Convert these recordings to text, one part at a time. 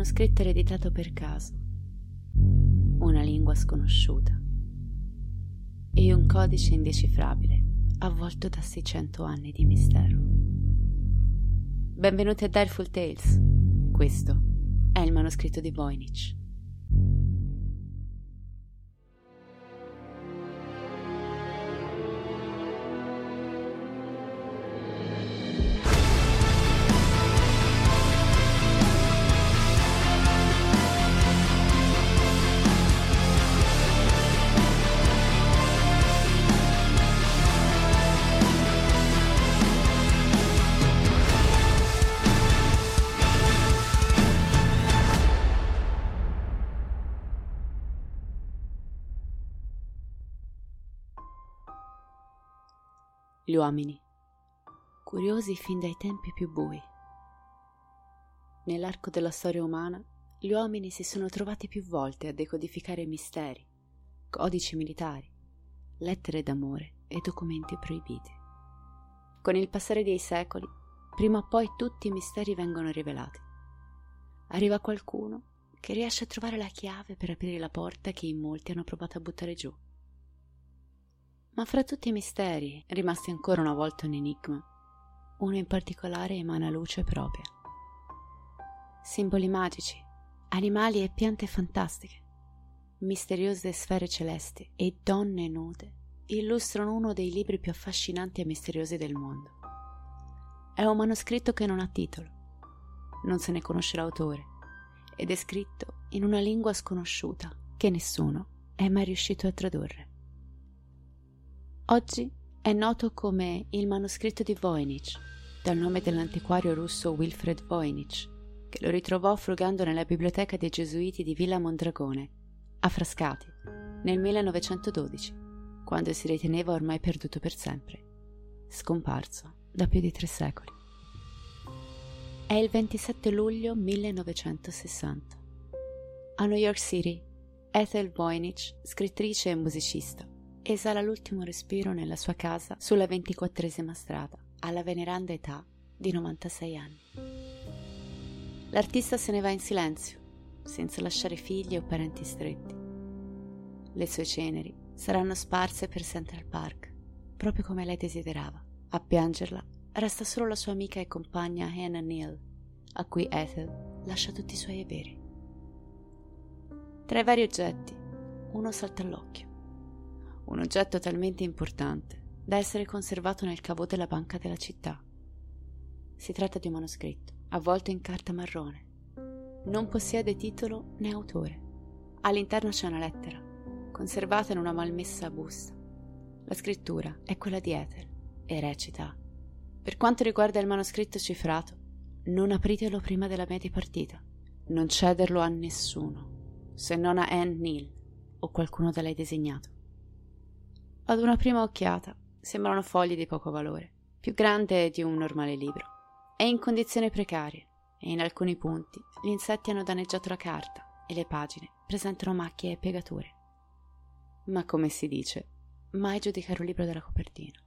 Manoscritto ereditato per caso. Una lingua sconosciuta. E un codice indecifrabile avvolto da 600 anni di mistero. Benvenuti a Direful Tales. Questo è il manoscritto di Voynich. Gli uomini, curiosi fin dai tempi più bui. Nell'arco della storia umana, gli uomini si sono trovati più volte a decodificare misteri, codici militari, lettere d'amore e documenti proibiti. Con il passare dei secoli, prima o poi tutti i misteri vengono rivelati. Arriva qualcuno che riesce a trovare la chiave per aprire la porta che in molti hanno provato a buttare giù. Ma fra tutti i misteri, rimasti ancora una volta un enigma, uno in particolare emana luce propria. Simboli magici, animali e piante fantastiche, misteriose sfere celesti e donne nude illustrano uno dei libri più affascinanti e misteriosi del mondo. È un manoscritto che non ha titolo, non se ne conosce l'autore ed è scritto in una lingua sconosciuta che nessuno è mai riuscito a tradurre. Oggi è noto come il manoscritto di Voynich, dal nome dell'antiquario russo Wilfred Voynich, che lo ritrovò frugando nella biblioteca dei gesuiti di Villa Mondragone, a Frascati, nel 1912, quando si riteneva ormai perduto per sempre, scomparso da più di tre secoli. È il 27 luglio 1960. A New York City, Ethel Voynich, scrittrice e musicista, esala l'ultimo respiro nella sua casa sulla ventiquattresima strada, alla veneranda età di 96 anni. L'artista se ne va in silenzio, senza lasciare figli o parenti stretti. Le sue ceneri saranno sparse per Central Park, proprio come lei desiderava. A piangerla resta solo la sua amica e compagna Hannah Neal, a cui Ethel lascia tutti i suoi averi. Tra i vari oggetti, uno salta all'occhio un oggetto talmente importante da essere conservato nel cavo della banca della città. Si tratta di un manoscritto, avvolto in carta marrone. Non possiede titolo né autore. All'interno c'è una lettera, conservata in una malmessa busta. La scrittura è quella di Ethel e recita: Per quanto riguarda il manoscritto cifrato, non apritelo prima della mia dipartita. Non cederlo a nessuno, se non a Anne Neal o qualcuno da lei designato. Ad una prima occhiata sembrano fogli di poco valore, più grande di un normale libro. È in condizioni precarie e in alcuni punti gli insetti hanno danneggiato la carta e le pagine presentano macchie e piegature. Ma come si dice, mai giudicare un libro dalla copertina.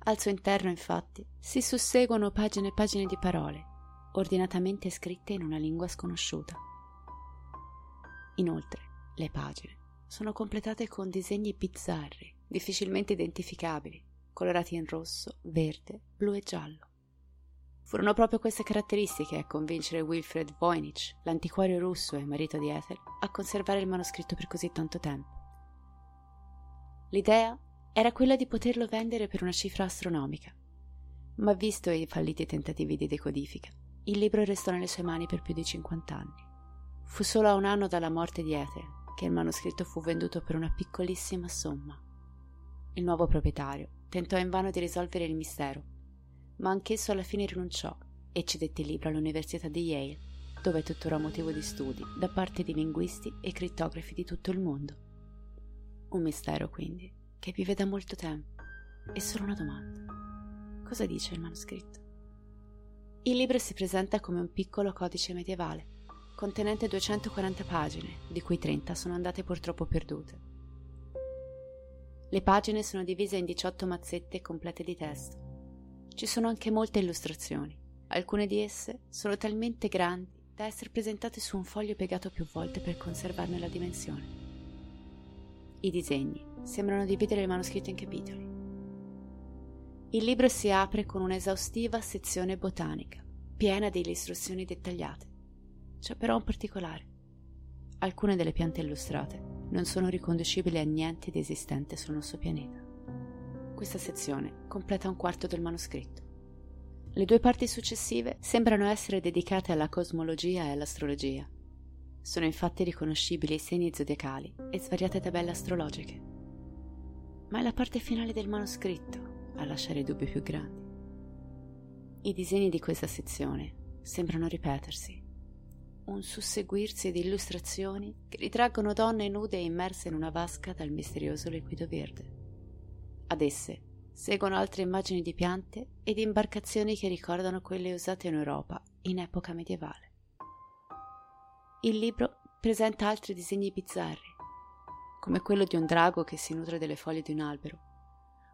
Al suo interno, infatti, si susseguono pagine e pagine di parole, ordinatamente scritte in una lingua sconosciuta. Inoltre, le pagine sono completate con disegni bizzarri difficilmente identificabili, colorati in rosso, verde, blu e giallo. Furono proprio queste caratteristiche a convincere Wilfred Voynich, l'antiquario russo e marito di Ethel, a conservare il manoscritto per così tanto tempo. L'idea era quella di poterlo vendere per una cifra astronomica, ma visto i falliti tentativi di decodifica, il libro restò nelle sue mani per più di 50 anni. Fu solo a un anno dalla morte di Ethel che il manoscritto fu venduto per una piccolissima somma. Il nuovo proprietario tentò invano di risolvere il mistero, ma anch'esso alla fine rinunciò e cedette il libro all'Università di Yale, dove è tuttora motivo di studi da parte di linguisti e crittografi di tutto il mondo. Un mistero, quindi, che vive da molto tempo. E solo una domanda. Cosa dice il manoscritto? Il libro si presenta come un piccolo codice medievale, contenente 240 pagine, di cui 30 sono andate purtroppo perdute. Le pagine sono divise in 18 mazzette complete di testo. Ci sono anche molte illustrazioni. Alcune di esse sono talmente grandi da essere presentate su un foglio piegato più volte per conservarne la dimensione. I disegni sembrano dividere il manoscritto in capitoli. Il libro si apre con un'esaustiva sezione botanica, piena di istruzioni dettagliate. C'è però un particolare. Alcune delle piante illustrate non sono riconducibili a niente di esistente sul nostro pianeta. Questa sezione completa un quarto del manoscritto. Le due parti successive sembrano essere dedicate alla cosmologia e all'astrologia. Sono infatti riconoscibili i segni zodiacali e svariate tabelle astrologiche. Ma è la parte finale del manoscritto a lasciare i dubbi più grandi. I disegni di questa sezione sembrano ripetersi un susseguirsi di illustrazioni che ritraggono donne nude immerse in una vasca dal misterioso liquido verde. Ad esse seguono altre immagini di piante e di imbarcazioni che ricordano quelle usate in Europa in epoca medievale. Il libro presenta altri disegni bizzarri, come quello di un drago che si nutre delle foglie di un albero,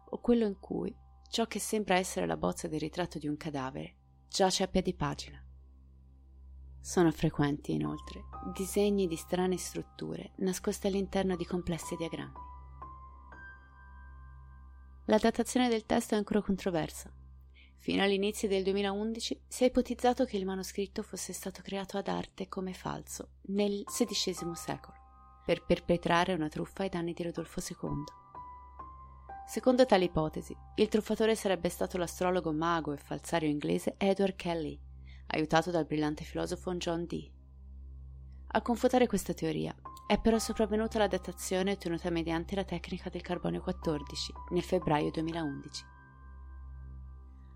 o quello in cui ciò che sembra essere la bozza del ritratto di un cadavere giace a piedi pagina. Sono frequenti, inoltre, disegni di strane strutture nascoste all'interno di complessi diagrammi. La datazione del testo è ancora controversa. Fino all'inizio del 2011 si è ipotizzato che il manoscritto fosse stato creato ad arte come falso nel XVI secolo, per perpetrare una truffa ai danni di Rodolfo II. Secondo tale ipotesi, il truffatore sarebbe stato l'astrologo mago e falsario inglese Edward Kelly, aiutato dal brillante filosofo John Dee. A confutare questa teoria è però sopravvenuta la datazione ottenuta mediante la tecnica del carbonio 14 nel febbraio 2011.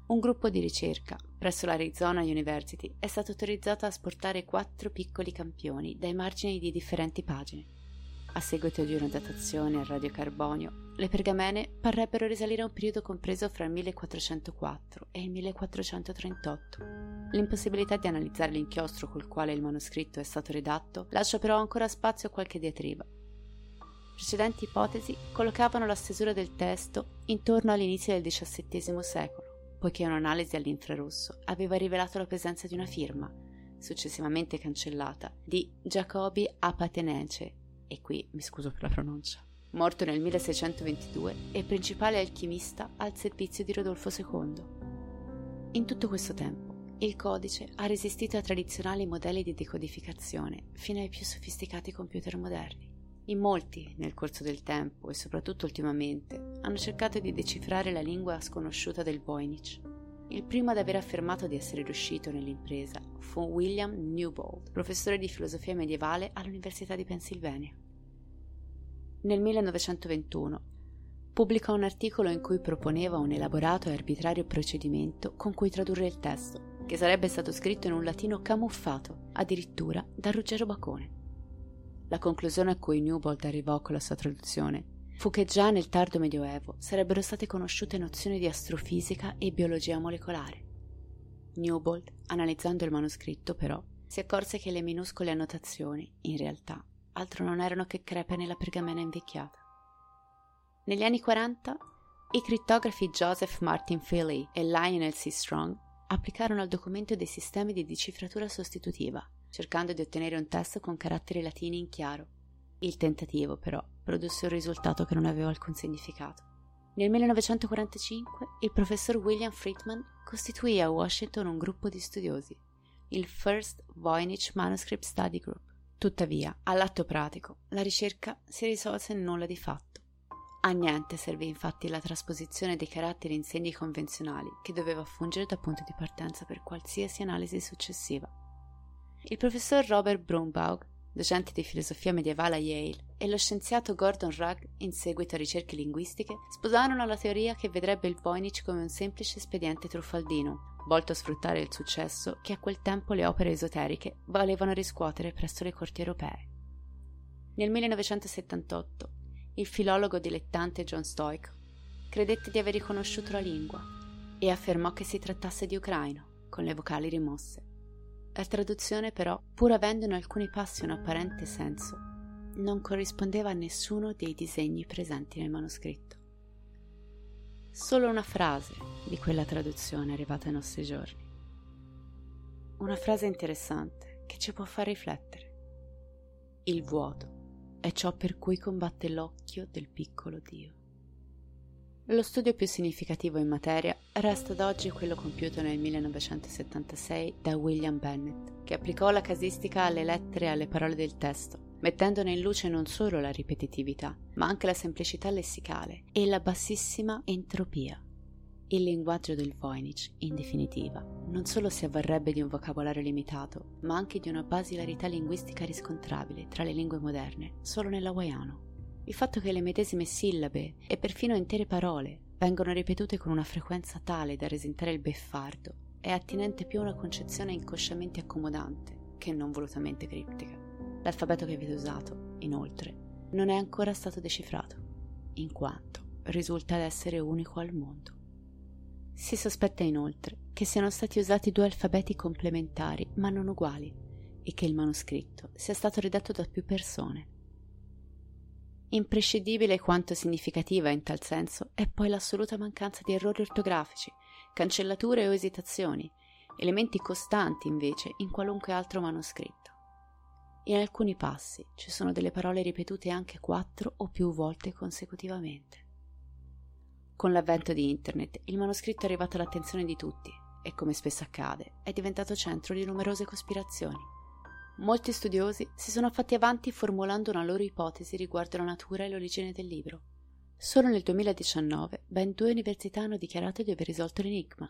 Un gruppo di ricerca presso l'Arizona University è stato autorizzato a asportare quattro piccoli campioni dai margini di differenti pagine a seguito di una datazione al radiocarbonio, le pergamene parrebbero risalire a un periodo compreso fra il 1404 e il 1438. L'impossibilità di analizzare l'inchiostro col quale il manoscritto è stato redatto lascia però ancora spazio a qualche diatriba. Precedenti ipotesi collocavano la stesura del testo intorno all'inizio del XVII secolo, poiché un'analisi all'infrarosso aveva rivelato la presenza di una firma, successivamente cancellata, di Jacobi Apatenece, e qui mi scuso per la pronuncia, morto nel 1622 e principale alchimista al servizio di Rodolfo II. In tutto questo tempo, il codice ha resistito ai tradizionali modelli di decodificazione fino ai più sofisticati computer moderni. In molti, nel corso del tempo e soprattutto ultimamente, hanno cercato di decifrare la lingua sconosciuta del Voynich. Il primo ad aver affermato di essere riuscito nell'impresa fu William Newbold, professore di filosofia medievale all'Università di Pennsylvania nel 1921 pubblica un articolo in cui proponeva un elaborato e arbitrario procedimento con cui tradurre il testo, che sarebbe stato scritto in un latino camuffato, addirittura da Ruggero Bacone. La conclusione a cui Newbold arrivò con la sua traduzione fu che già nel tardo Medioevo sarebbero state conosciute nozioni di astrofisica e biologia molecolare. Newbold, analizzando il manoscritto, però, si accorse che le minuscole annotazioni, in realtà, altro non erano che crepe nella pergamena invecchiata. Negli anni 40, i crittografi Joseph Martin Philly e Lionel C. Strong applicarono al documento dei sistemi di decifratura sostitutiva, cercando di ottenere un testo con caratteri latini in chiaro. Il tentativo, però, produsse un risultato che non aveva alcun significato. Nel 1945 il professor William Friedman costituì a Washington un gruppo di studiosi, il First Voynich Manuscript Study Group. Tuttavia, all'atto pratico, la ricerca si risolse in nulla di fatto. A niente servì infatti la trasposizione dei caratteri in segni convenzionali che doveva fungere da punto di partenza per qualsiasi analisi successiva. Il professor Robert Brumbaugh docente di filosofia medievale a Yale, e lo scienziato Gordon Rugg, in seguito a ricerche linguistiche, sposarono la teoria che vedrebbe il Voynich come un semplice espediente truffaldino, volto a sfruttare il successo che a quel tempo le opere esoteriche valevano riscuotere presso le corti europee. Nel 1978, il filologo dilettante John Stoic credette di aver riconosciuto la lingua e affermò che si trattasse di ucraino, con le vocali rimosse. La traduzione però, pur avendo in alcuni passi un apparente senso, non corrispondeva a nessuno dei disegni presenti nel manoscritto. Solo una frase di quella traduzione arrivata ai nostri giorni. Una frase interessante che ci può far riflettere. Il vuoto è ciò per cui combatte l'occhio del piccolo Dio. Lo studio più significativo in materia resta ad oggi quello compiuto nel 1976 da William Bennett, che applicò la casistica alle lettere e alle parole del testo, mettendone in luce non solo la ripetitività, ma anche la semplicità lessicale e la bassissima entropia. Il linguaggio del Voynich, in definitiva, non solo si avvarrebbe di un vocabolario limitato, ma anche di una basilarità linguistica riscontrabile tra le lingue moderne, solo nell'hawaiano. Il fatto che le medesime sillabe e perfino intere parole vengono ripetute con una frequenza tale da resentare il beffardo è attinente più a una concezione inconsciamente accomodante che non volutamente criptica. L'alfabeto che avete usato, inoltre, non è ancora stato decifrato, in quanto risulta essere unico al mondo. Si sospetta inoltre che siano stati usati due alfabeti complementari ma non uguali e che il manoscritto sia stato redatto da più persone Imprescindibile quanto significativa in tal senso è poi l'assoluta mancanza di errori ortografici, cancellature o esitazioni, elementi costanti invece in qualunque altro manoscritto. In alcuni passi ci sono delle parole ripetute anche quattro o più volte consecutivamente. Con l'avvento di Internet il manoscritto è arrivato all'attenzione di tutti e, come spesso accade, è diventato centro di numerose cospirazioni. Molti studiosi si sono fatti avanti formulando una loro ipotesi riguardo la natura e l'origine del libro. Solo nel 2019 ben due università hanno dichiarato di aver risolto l'enigma,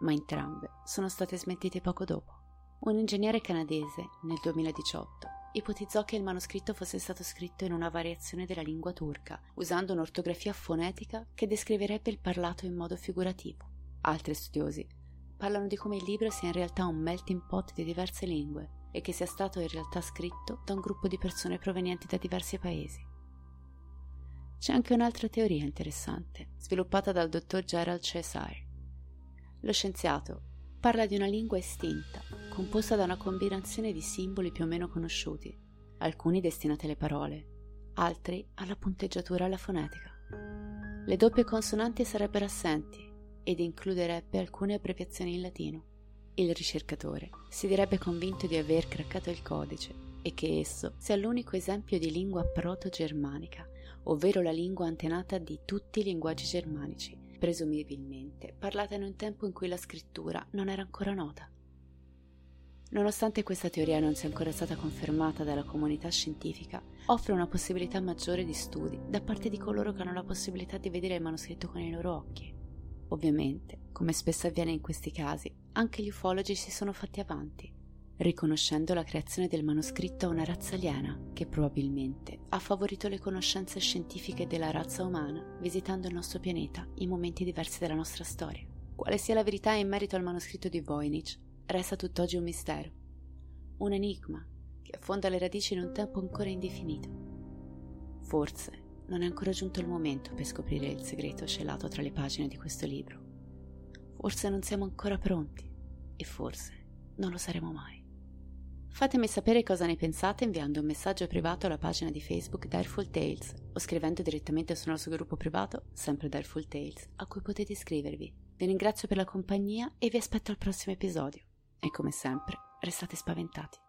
ma entrambe sono state smentite poco dopo. Un ingegnere canadese, nel 2018, ipotizzò che il manoscritto fosse stato scritto in una variazione della lingua turca, usando un'ortografia fonetica che descriverebbe il parlato in modo figurativo. Altri studiosi parlano di come il libro sia in realtà un melting pot di diverse lingue, e che sia stato in realtà scritto da un gruppo di persone provenienti da diversi paesi. C'è anche un'altra teoria interessante, sviluppata dal dottor Gerald Cheshire. Lo scienziato parla di una lingua estinta, composta da una combinazione di simboli più o meno conosciuti, alcuni destinati alle parole, altri alla punteggiatura e alla fonetica. Le doppie consonanti sarebbero assenti ed includerebbe alcune abbreviazioni in latino. Il ricercatore si direbbe convinto di aver craccato il codice e che esso sia l'unico esempio di lingua proto-germanica, ovvero la lingua antenata di tutti i linguaggi germanici, presumibilmente parlata in un tempo in cui la scrittura non era ancora nota. Nonostante questa teoria non sia ancora stata confermata dalla comunità scientifica, offre una possibilità maggiore di studi da parte di coloro che hanno la possibilità di vedere il manoscritto con i loro occhi. Ovviamente, come spesso avviene in questi casi, anche gli ufologi si sono fatti avanti, riconoscendo la creazione del manoscritto a una razza aliena che probabilmente ha favorito le conoscenze scientifiche della razza umana visitando il nostro pianeta in momenti diversi della nostra storia. Quale sia la verità in merito al manoscritto di Voynich resta tutt'oggi un mistero, un enigma che affonda le radici in un tempo ancora indefinito. Forse non è ancora giunto il momento per scoprire il segreto celato tra le pagine di questo libro. Forse non siamo ancora pronti e forse non lo saremo mai. Fatemi sapere cosa ne pensate inviando un messaggio privato alla pagina di Facebook Direful Tales o scrivendo direttamente sul nostro gruppo privato, sempre Direful Tales, a cui potete iscrivervi. Vi ringrazio per la compagnia e vi aspetto al prossimo episodio. E come sempre, restate spaventati.